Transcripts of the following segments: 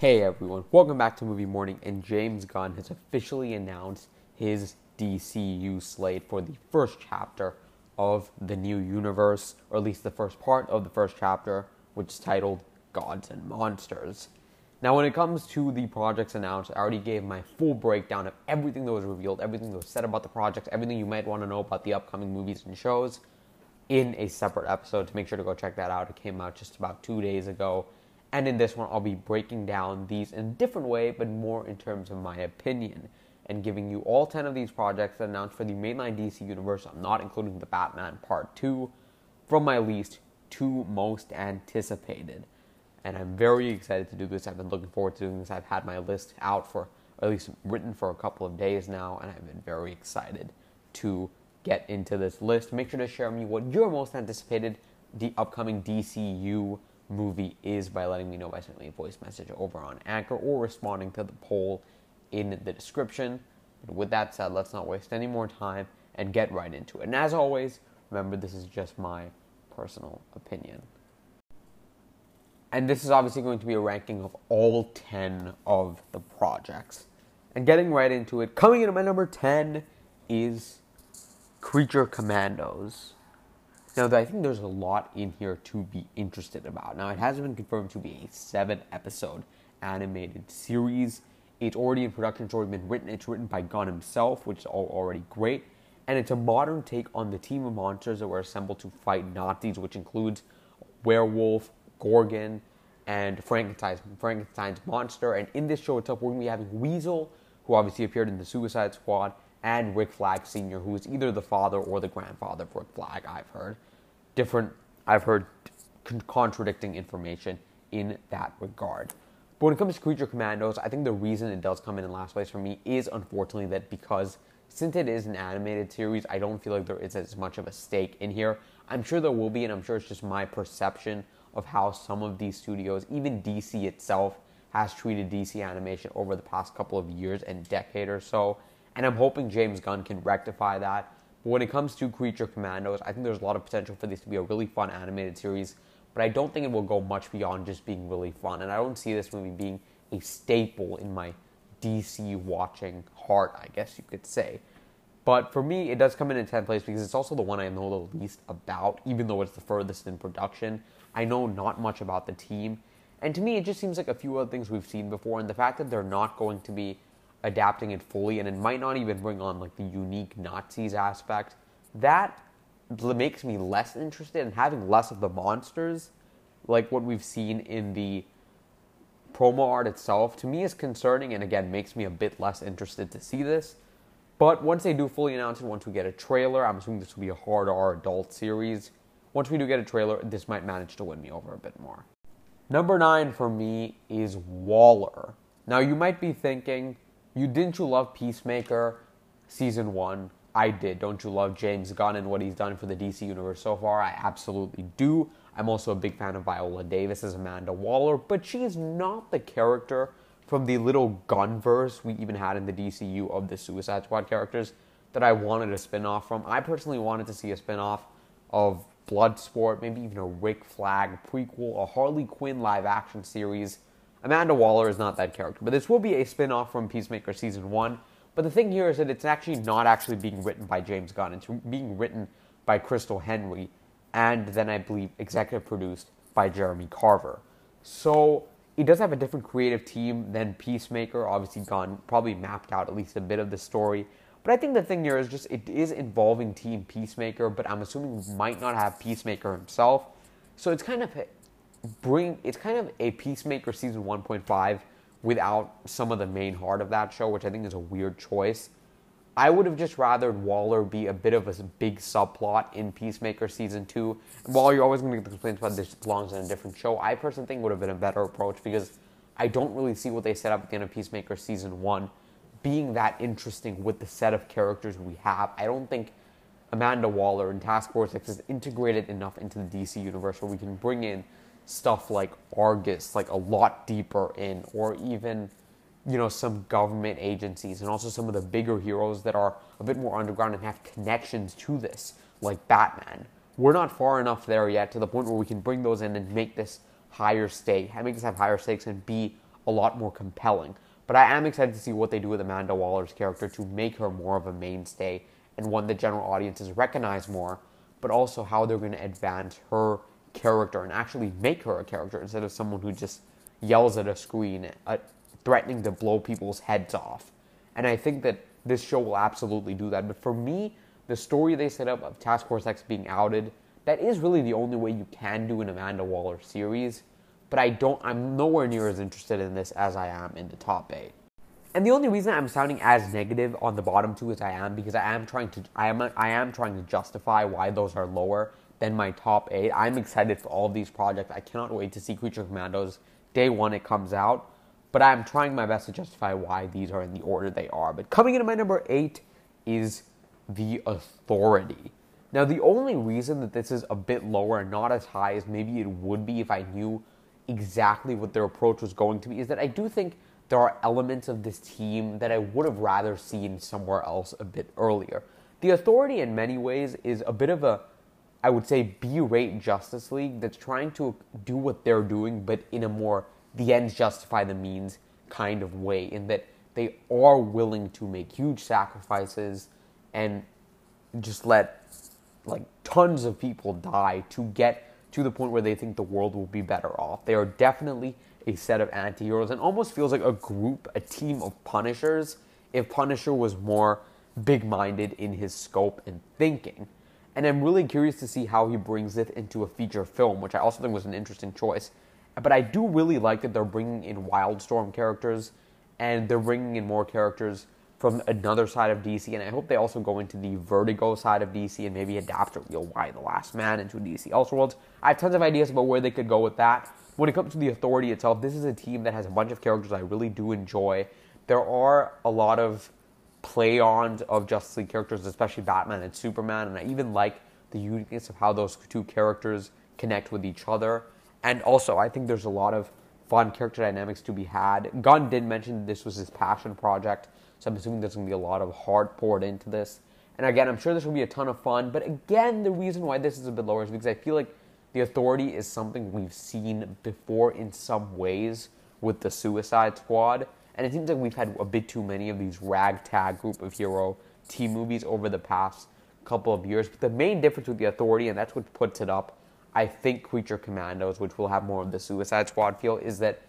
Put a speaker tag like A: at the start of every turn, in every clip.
A: Hey everyone, welcome back to Movie Morning. And James Gunn has officially announced his DCU slate for the first chapter of the new universe, or at least the first part of the first chapter, which is titled Gods and Monsters. Now, when it comes to the projects announced, I already gave my full breakdown of everything that was revealed, everything that was said about the projects, everything you might want to know about the upcoming movies and shows in a separate episode. To make sure to go check that out, it came out just about two days ago and in this one, I'll be breaking down these in a different way, but more in terms of my opinion, and giving you all 10 of these projects announced for the mainline DC universe. I'm not including the Batman Part 2 from my least to most anticipated. And I'm very excited to do this. I've been looking forward to doing this. I've had my list out for, at least written for a couple of days now, and I've been very excited to get into this list. Make sure to share me what your most anticipated the upcoming DCU movie is by letting me know by sending me a voice message over on Anchor or responding to the poll in the description. With that said, let's not waste any more time and get right into it. And as always, remember this is just my personal opinion. And this is obviously going to be a ranking of all 10 of the projects. And getting right into it, coming in at my number 10 is Creature Commandos. Now, I think there's a lot in here to be interested about. Now, it hasn't been confirmed to be a seven episode animated series. It's already in production, it's already been written. It's written by Gunn himself, which is already great. And it's a modern take on the team of monsters that were assembled to fight Nazis, which includes Werewolf, Gorgon, and Frankenstein's, Frankenstein's monster. And in this show itself, we're going to be having Weasel, who obviously appeared in the Suicide Squad, and Rick Flag Sr., who is either the father or the grandfather of Rick Flag, I've heard different, I've heard contradicting information in that regard. But when it comes to Creature Commandos, I think the reason it does come in in last place for me is unfortunately that because since it is an animated series, I don't feel like there is as much of a stake in here. I'm sure there will be, and I'm sure it's just my perception of how some of these studios, even DC itself, has treated DC animation over the past couple of years and decade or so. And I'm hoping James Gunn can rectify that when it comes to Creature Commandos, I think there's a lot of potential for this to be a really fun animated series, but I don't think it will go much beyond just being really fun. And I don't see this movie being a staple in my DC watching heart, I guess you could say. But for me, it does come in in 10th place because it's also the one I know the least about, even though it's the furthest in production. I know not much about the team. And to me, it just seems like a few other things we've seen before. And the fact that they're not going to be adapting it fully, and it might not even bring on like the unique Nazis aspect. That makes me less interested in having less of the monsters, like what we've seen in the promo art itself. To me, is concerning, and again, makes me a bit less interested to see this. But once they do fully announce it, once we get a trailer, I'm assuming this will be a hard R adult series. Once we do get a trailer, this might manage to win me over a bit more. Number nine for me is Waller. Now, you might be thinking, you didn't you love Peacemaker season one? I did. Don't you love James Gunn and what he's done for the DC universe so far? I absolutely do. I'm also a big fan of Viola Davis as Amanda Waller, but she is not the character from the little Gunverse we even had in the DCU of the Suicide Squad characters that I wanted a spin off from. I personally wanted to see a spin off of Bloodsport, maybe even a Rick Flag prequel, a Harley Quinn live action series Amanda Waller is not that character, but this will be a spin off from Peacemaker season one. But the thing here is that it's actually not actually being written by James Gunn. It's being written by Christal Henry, and then I believe executive produced by Jeremy Carver. So it does have a different creative team than Peacemaker. Obviously, Gunn probably mapped out at least a bit of the story. But I think the thing here is just it is involving Team Peacemaker, but I'm assuming might not have Peacemaker himself. So it's kind of bring it's kind of a Peacemaker season 1.5 without some of the main heart of that show, which I think is a weird choice. I would have just rather Waller be a bit of a big subplot in Peacemaker season two. And while you're always going to get complaints about this belongs in a different show, I personally think would have been a better approach because I don't really see what they set up at the end of Peacemaker season one being that interesting with the set of characters we have. I don't think Amanda Waller and Task Force X is integrated enough into the DC universe where we can bring in stuff like Argus like a lot deeper in, or even you know some government agencies and also some of the bigger heroes that are a bit more underground and have connections to this, like Batman. We're not far enough there yet to the point where we can bring those in and make this higher stake, make this have higher stakes and be a lot more compelling. But I am excited to see what they do with Amanda Waller's character to make her more of a mainstay and one that general audiences recognize more, but also how they're going to advance her character and actually make her a character instead of someone who just yells at a screen, uh, threatening to blow people's heads off. And I think that this show will absolutely do that. But for me, the story they set up of Task Force X being outed, that is really the only way you can do an Amanda Waller series. But I don't, I'm nowhere near as interested in this as I am in the top eight. And the only reason I'm sounding as negative on the bottom two as I am because I am trying to, I am, I am trying to justify why those are lower than my top eight. I'm excited for all of these projects. I cannot wait to see Creature Commandos day one it comes out. But I'm trying my best to justify why these are in the order they are. But coming into my number eight is The Authority. Now, the only reason that this is a bit lower and not as high as maybe it would be if I knew exactly what their approach was going to be is that I do think there are elements of this team that I would have rather seen somewhere else a bit earlier. The Authority, in many ways, is a bit of a, I would say, B rate Justice League that's trying to do what they're doing, but in a more the ends justify the means kind of way, in that they are willing to make huge sacrifices and just let like tons of people die to get to the point where they think the world will be better off. They are definitely a set of anti-heroes and almost feels like a group, a team of punishers if Punisher was more big-minded in his scope and thinking. And I'm really curious to see how he brings it into a feature film, which I also think was an interesting choice but I do really like that they're bringing in Wildstorm characters and they're bringing in more characters from another side of DC. And I hope they also go into the Vertigo side of DC and maybe adapt or real Y the Last Man into DC Elseworlds. I have tons of ideas about where they could go with that. When it comes to the Authority itself, this is a team that has a bunch of characters I really do enjoy. There are a lot of play on of Justice League characters, especially Batman and Superman, and I even like the uniqueness of how those two characters connect with each other. And also, I think there's a lot of fun character dynamics to be had. Gunn did mention this was his passion project, so I'm assuming there's going to be a lot of heart poured into this. And again, I'm sure this will be a ton of fun. But again, the reason why this is a bit lower is because I feel like the Authority is something we've seen before in some ways with the Suicide Squad. And it seems like we've had a bit too many of these ragtag group of hero team movies over the past couple of years. But the main difference with the Authority, and that's what puts it up I think Creature Commandos, which will have more of the Suicide Squad feel, is that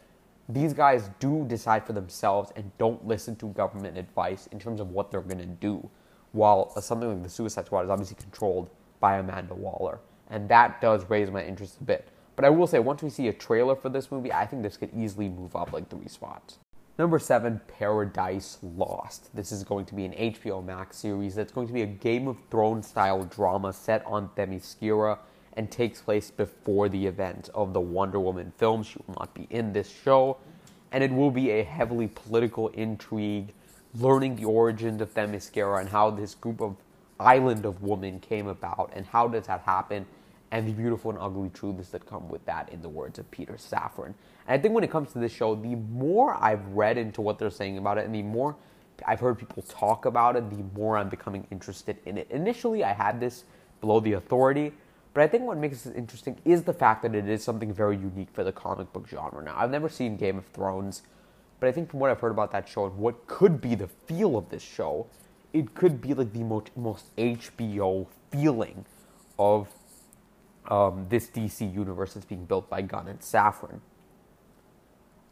A: these guys do decide for themselves and don't listen to government advice in terms of what they're going to do. While something like the Suicide Squad is obviously controlled by Amanda Waller. And that does raise my interest a bit. But I will say, once we see a trailer for this movie, I think this could easily move up like three spots. Number seven, Paradise Lost. This is going to be an HBO Max series that's going to be a Game of Thrones style drama set on Themyscira and takes place before the event of the Wonder Woman film. She will not be in this show, and it will be a heavily political intrigue, learning the origins of Themyscira and how this group of island of women came about, and how does that happen, and the beautiful and ugly truths that come with that, in the words of Peter Safran. And I think when it comes to this show, the more I've read into what they're saying about it, and the more I've heard people talk about it, the more I'm becoming interested in it. Initially, I had this below the authority but I think what makes it interesting is the fact that it is something very unique for the comic book genre. Now, I've never seen Game of Thrones, but I think from what I've heard about that show and what could be the feel of this show, it could be like the most, most HBO feeling of um, this DC universe that's being built by Gunn and Safran.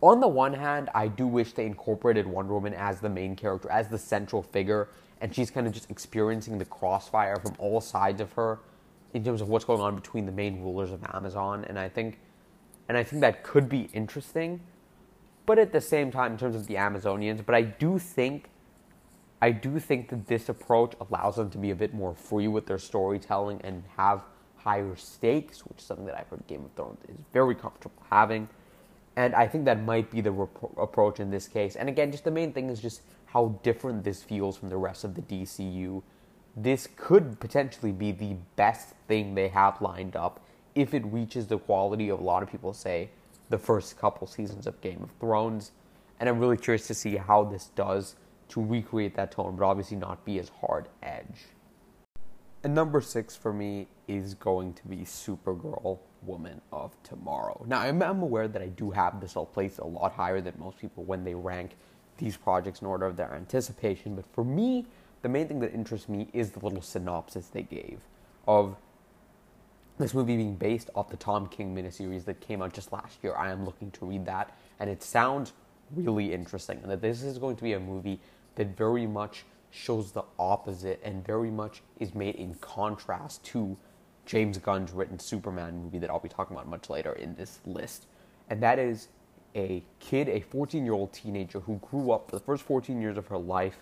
A: On the one hand, I do wish they incorporated Wonder Woman as the main character, as the central figure, and she's kind of just experiencing the crossfire from all sides of her in terms of what's going on between the main rulers of Amazon, and I think, and I think that could be interesting, but at the same time, in terms of the Amazonians, but I do think, I do think that this approach allows them to be a bit more free with their storytelling and have higher stakes, which is something that I've heard Game of Thrones is very comfortable having, and I think that might be the rep- approach in this case. And again, just the main thing is just how different this feels from the rest of the DCU this could potentially be the best thing they have lined up if it reaches the quality of a lot of people say the first couple seasons of Game of Thrones. And I'm really curious to see how this does to recreate that tone, but obviously not be as hard edge. And number six for me is going to be Supergirl. Woman of Tomorrow. Now, I'm, I'm aware that I do have this all placed a lot higher than most people when they rank these projects in order of their anticipation, but for me, the main thing that interests me is the little synopsis they gave of this movie being based off the Tom King miniseries that came out just last year. I am looking to read that, and it sounds really interesting. And that this is going to be a movie that very much shows the opposite and very much is made in contrast to James Gunn's written Superman movie that I'll be talking about much later in this list. And that is a kid, a 14 year old teenager who grew up for the first 14 years of her life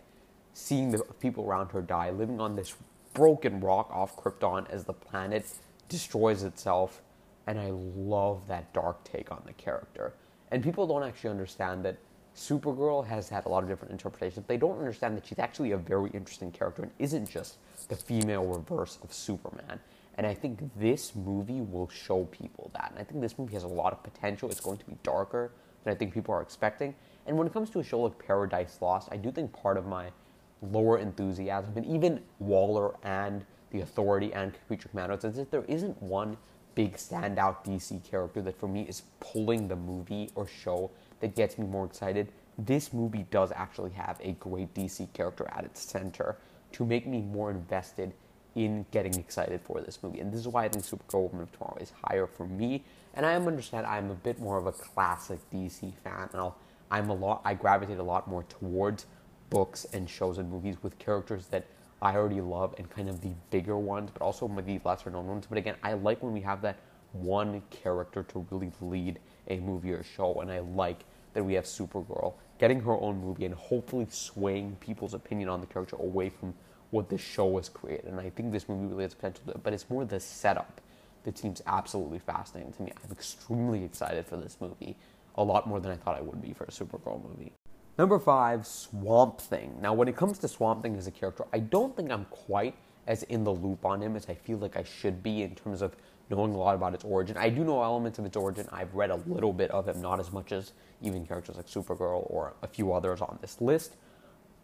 A: seeing the people around her die, living on this broken rock off Krypton as the planet destroys itself. And I love that dark take on the character. And people don't actually understand that Supergirl has had a lot of different interpretations. They don't understand that she's actually a very interesting character and isn't just the female reverse of Superman. And I think this movie will show people that. And I think this movie has a lot of potential. It's going to be darker than I think people are expecting. And when it comes to a show like Paradise Lost, I do think part of my lower enthusiasm, and even Waller and The Authority and Creature Commandos, is that there isn't one big standout DC character that for me is pulling the movie or show that gets me more excited. This movie does actually have a great DC character at its center to make me more invested in getting excited for this movie. And this is why I think Supergirl Woman of Tomorrow is higher for me. And I understand I'm a bit more of a classic DC fan, and I'll, I'm a lot. I gravitate a lot more towards books and shows and movies with characters that I already love and kind of the bigger ones, but also maybe lesser known ones. But again, I like when we have that one character to really lead a movie or show, and I like that we have Supergirl getting her own movie and hopefully swaying people's opinion on the character away from what the show has created. And I think this movie really has potential to but it's more the setup that seems absolutely fascinating to me. I'm extremely excited for this movie, a lot more than I thought I would be for a Supergirl movie. Number five, Swamp Thing. Now, when it comes to Swamp Thing as a character, I don't think I'm quite as in the loop on him as I feel like I should be in terms of knowing a lot about its origin. I do know elements of its origin. I've read a little bit of it, not as much as even characters like Supergirl or a few others on this list.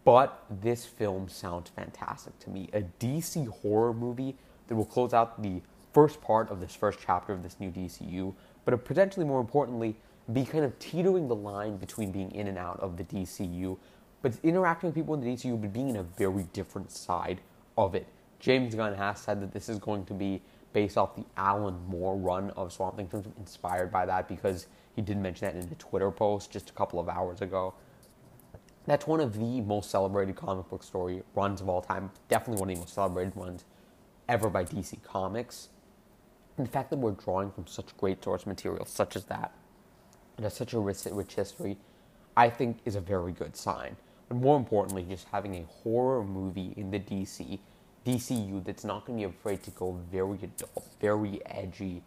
A: But this film sounds fantastic to me. A DC horror movie that will close out the first part of this first chapter of this new DCU, but potentially more importantly, be kind of teetering the line between being in and out of the DCU, but interacting with people in the DCU, but being in a very different side of it. James Gunn has said that this is going to be based off the Alan Moore run of Swamp Thing, films, inspired by that because he did mention that in a Twitter post just a couple of hours ago. That's one of the most celebrated comic book story runs of all time. Definitely one of the most celebrated ones ever by DC Comics. And the fact that we're drawing from such great source material, such as that, and has such a rich, rich history, I think is a very good sign. But more importantly, just having a horror movie in the DC DCU that's not going to be afraid to go very adult, very edgy,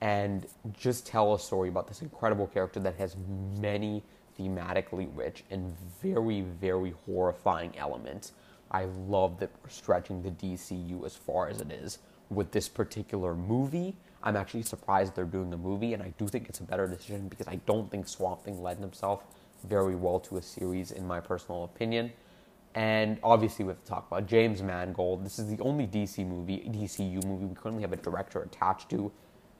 A: and just tell a story about this incredible character that has many thematically rich and very, very horrifying elements. I love that we're stretching the DCU as far as it is with this particular movie I'm actually surprised they're doing a movie, and I do think it's a better decision because I don't think Swamp Thing led himself very well to a series, in my personal opinion. And obviously, we have to talk about James Mangold. This is the only DC movie, DCU movie we currently have a director attached to.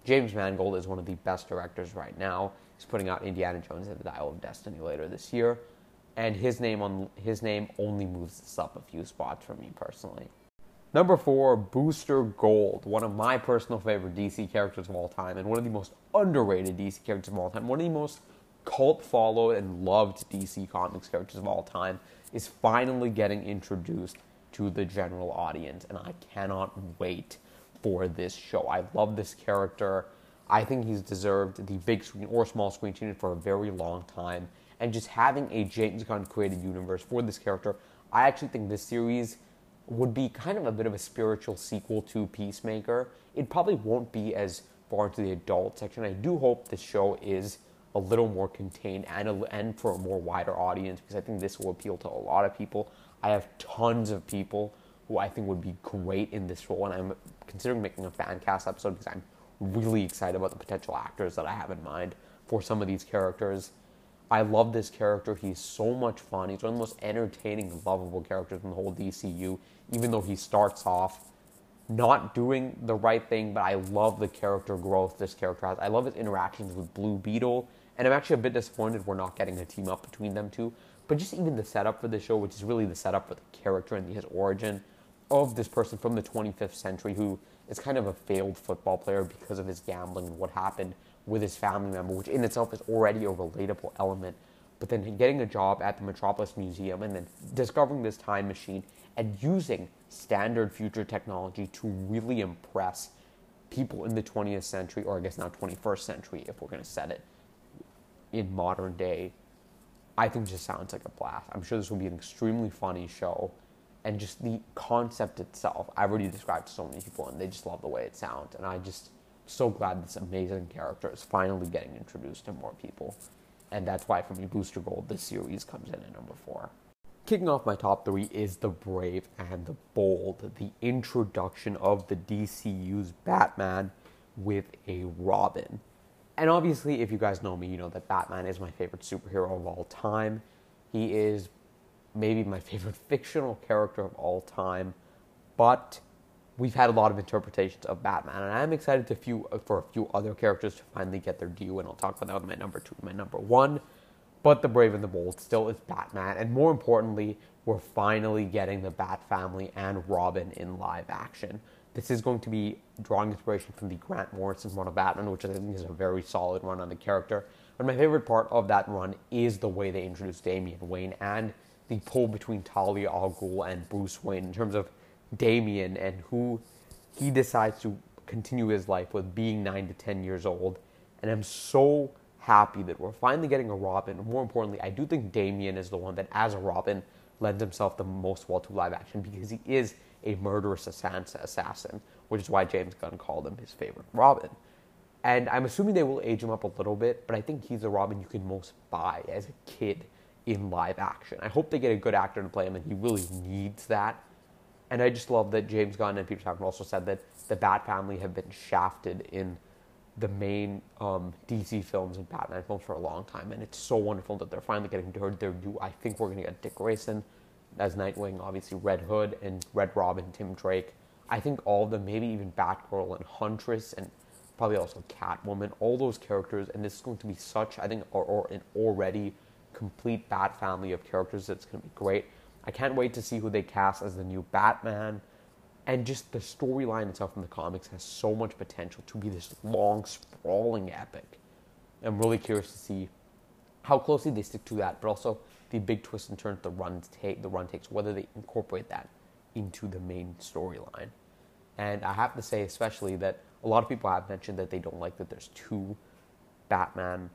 A: James Mangold is one of the best directors right now. He's putting out Indiana Jones and the Dial of Destiny later this year, and his name on his name only moves this up a few spots for me personally. Number four, Booster Gold, one of my personal favorite DC characters of all time, and one of the most underrated DC characters of all time, one of the most cult followed and loved DC Comics characters of all time, is finally getting introduced to the general audience, and I cannot wait for this show. I love this character. I think he's deserved the big screen or small screen treatment for a very long time, and just having a James Gunn created universe for this character, I actually think this series would be kind of a bit of a spiritual sequel to Peacemaker. It probably won't be as far into the adult section. I do hope this show is a little more contained and, a, and for a more wider audience because I think this will appeal to a lot of people. I have tons of people who I think would be great in this role, and I'm considering making a fan cast episode because I'm really excited about the potential actors that I have in mind for some of these characters. I love this character. He's so much fun. He's one of the most entertaining, lovable characters in the whole DCU even though he starts off not doing the right thing, but I love the character growth this character has. I love his interactions with Blue Beetle, and I'm actually a bit disappointed we're not getting a team up between them two. But just even the setup for the show, which is really the setup for the character and his origin of this person from the 25th century who is kind of a failed football player because of his gambling and what happened with his family member, which in itself is already a relatable element. But then getting a job at the Metropolis Museum and then discovering this time machine and using standard future technology to really impress people in the 20th century, or I guess now 21st century, if we're going to set it in modern day, I think just sounds like a blast. I'm sure this will be an extremely funny show. And just the concept itself, I've already described to so many people, and they just love the way it sounds. And I just so glad this amazing character is finally getting introduced to more people. And that's why, for me, Booster Gold, this series comes in at number four. Kicking off my top three is The Brave and the Bold, the introduction of the DCU's Batman with a Robin. And obviously, if you guys know me, you know that Batman is my favorite superhero of all time. He is maybe my favorite fictional character of all time, but we've had a lot of interpretations of Batman, and I'm excited to few, for a few other characters to finally get their due, and I'll talk about that with my number two, my number one. But the Brave and the Bold still is Batman, and more importantly, we're finally getting the Bat family and Robin in live action. This is going to be drawing inspiration from the Grant Morrison run of Batman, which I think is a very solid run on the character. But my favorite part of that run is the way they introduced Damian Wayne and the pull between Talia al Ghul and Bruce Wayne in terms of Damian and who he decides to continue his life with being 9 to 10 years old. And I'm so happy that we're finally getting a Robin. More importantly, I do think Damian is the one that, as a Robin, lends himself the most well to live action because he is a murderous assassin, which is why James Gunn called him his favorite Robin. And I'm assuming they will age him up a little bit, but I think he's the Robin you can most buy as a kid in live action. I hope they get a good actor to play him, and he really needs that. And I just love that James Gunn and Peter Jackson also said that the Bat family have been shafted in the main um, DC films and Batman films for a long time, and it's so wonderful that they're finally getting their due. I think we're going to get Dick Grayson as Nightwing, obviously Red Hood and Red Robin, Tim Drake. I think all of them, maybe even Batgirl and Huntress, and probably also Catwoman, all those characters, and this is going to be such, I think, or, or an already complete Bat family of characters that's going to be great. I can't wait to see who they cast as the new Batman and just the storyline itself in the comics has so much potential to be this long, sprawling epic. I'm really curious to see how closely they stick to that, but also the big twist and turns the run take the run takes, whether they incorporate that into the main storyline. And I have to say, especially that a lot of people have mentioned that they don't like that there's two Batman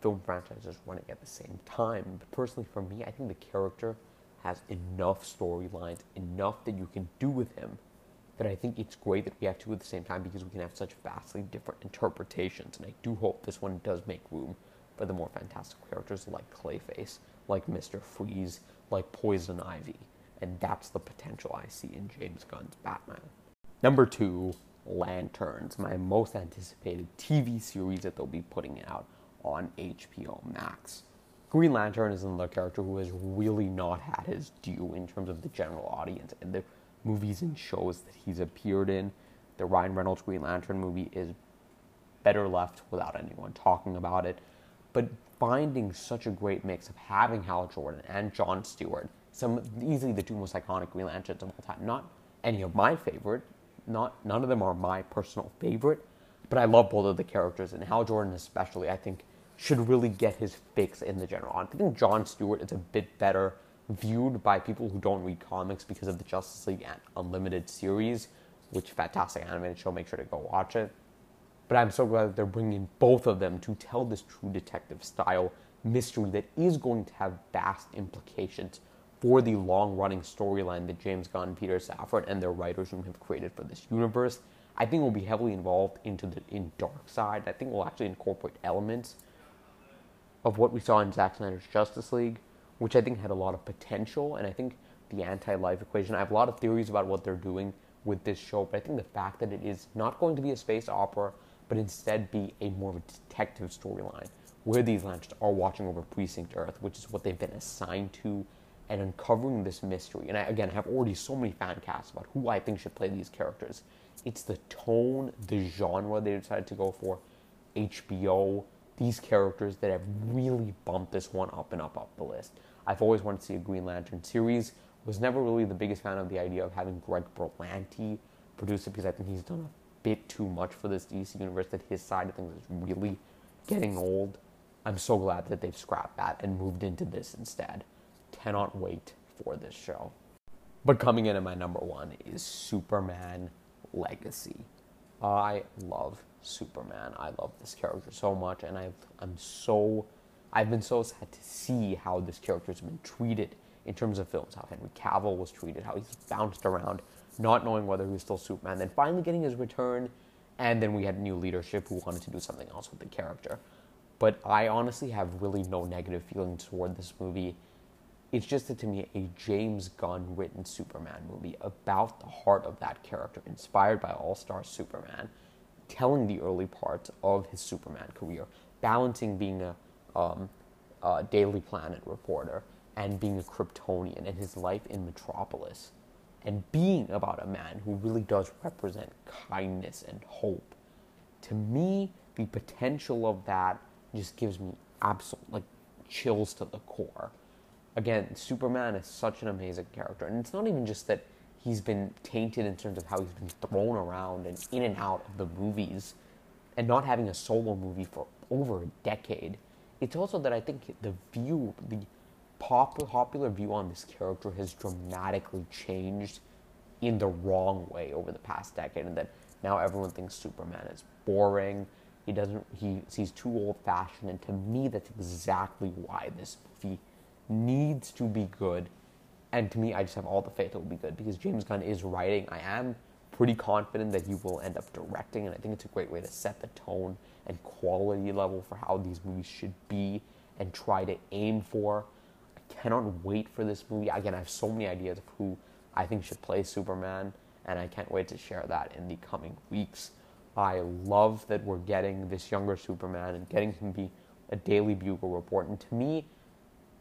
A: film franchises running at the same time. But personally, for me, I think the character has enough storylines, enough that you can do with him, that I think it's great that we have two at the same time because we can have such vastly different interpretations. And I do hope this one does make room for the more fantastic characters like Clayface, like Mr. Freeze, like Poison Ivy. And that's the potential I see in James Gunn's Batman. Number two, Lanterns, my most anticipated TV series that they'll be putting out on HBO Max. Green Lantern is another character who has really not had his due in terms of the general audience and the movies and shows that he's appeared in. The Ryan Reynolds Green Lantern movie is better left without anyone talking about it. But finding such a great mix of having Hal Jordan and John Stewart, some easily the two most iconic Green Lanterns of all time. Not any of my favorite, not none of them are my personal favorite, but I love both of the characters and Hal Jordan especially. I think should really get his fix in the general. I think John Stewart is a bit better viewed by people who don't read comics because of the Justice League Unlimited series, which fantastic animated show. Make sure to go watch it. But I'm so glad that they're bringing both of them to tell this true detective style mystery that is going to have vast implications for the long running storyline that James Gunn, Peter Safran, and their writers room have created for this universe. I think will be heavily involved into the in Darkseid. I think we'll actually incorporate elements of what we saw in Zack Snyder's Justice League, which I think had a lot of potential. And I think the anti life equation, I have a lot of theories about what they're doing with this show, but I think the fact that it is not going to be a space opera, but instead be a more of a detective storyline where these lanterns are watching over Precinct Earth, which is what they've been assigned to, and uncovering this mystery. And I, again, have already so many fan casts about who I think should play these characters. It's the tone, the genre they decided to go for, HBO, these characters that have really bumped this one up and up up the list. I've always wanted to see a Green Lantern series. Was never really the biggest fan of the idea of having Greg Berlanti produce it because I think he's done a bit too much for this DC universe. That his side of things is really getting old. I'm so glad that they've scrapped that and moved into this instead. Cannot wait for this show. But coming in at my number one is Superman Legacy. I love Superman. I love this character so much, and I've, I'm so, I've been so sad to see how this character has been treated in terms of films. How Henry Cavill was treated, how he's bounced around, not knowing whether he was still Superman. Then finally getting his return, and then we had new leadership who wanted to do something else with the character. But I honestly have really no negative feelings toward this movie. It's just that to me, a James Gunn written Superman movie about the heart of that character, inspired by All Star Superman, telling the early parts of his Superman career, balancing being a, um, a Daily Planet reporter and being a Kryptonian and his life in Metropolis, and being about a man who really does represent kindness and hope. To me, the potential of that just gives me absolute like chills to the core. Again, Superman is such an amazing character, and it's not even just that he's been tainted in terms of how he's been thrown around and in and out of the movies, and not having a solo movie for over a decade. It's also that I think the view, the pop- popular view on this character has dramatically changed in the wrong way over the past decade, and that now everyone thinks Superman is boring he doesn't. He he's too old fashioned, and to me, that's exactly why this movie needs to be good. And to me, I just have all the faith it will be good because James Gunn is writing. I am pretty confident that he will end up directing, and I think it's a great way to set the tone and quality level for how these movies should be and try to aim for. Cannot wait for this movie. Again, I have so many ideas of who I think should play Superman, and I can't wait to share that in the coming weeks. I love that we're getting this younger Superman and getting him be a Daily Bugle report. And to me,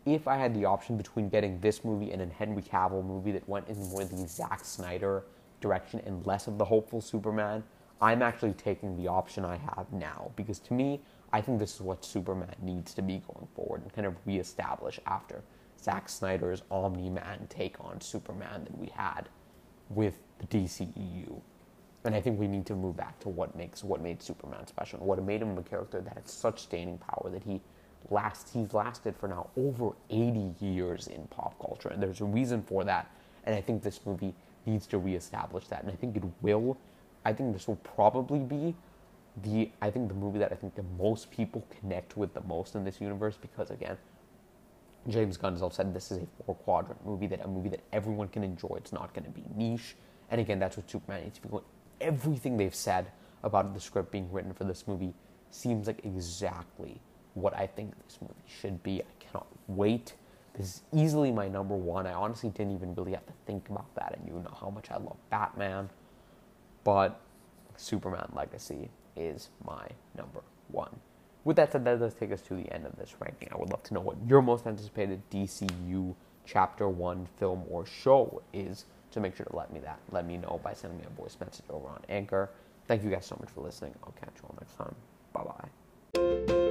A: if I had the option between getting this movie and a Henry Cavill movie that went in more the Zack Snyder direction and less of the hopeful Superman, I'm actually taking the option I have now because to me, I think this is what Superman needs to be going forward and kind of reestablish after Zack Snyder's Omni Man take on Superman that we had with the DCEU. And I think we need to move back to what makes what made Superman special, what made him a character that had such staying power that he lasts he's lasted for now over 80 years in pop culture, and there's a reason for that. And I think this movie needs to reestablish that, and I think it will. I think this will probably be the I think the movie that I think the most people connect with the most in this universe because again, James Gunn said this is a four quadrant movie that a movie that everyone can enjoy. It's not going to be niche, and again, that's what Superman needs to be going everything they've said about the script being written for this movie seems like exactly what I think this movie should be. I cannot wait. This is easily my number one. I honestly didn't even really have to think about that, and you know how much I love Batman. But Superman Legacy is my number one. With that said, that does take us to the end of this ranking. I would love to know what your most anticipated DCU Chapter 1 film or show is. So make sure to let me that let me know by sending me a voice message over on Anchor. Thank you guys so much for listening. I'll catch you all next time. Bye bye.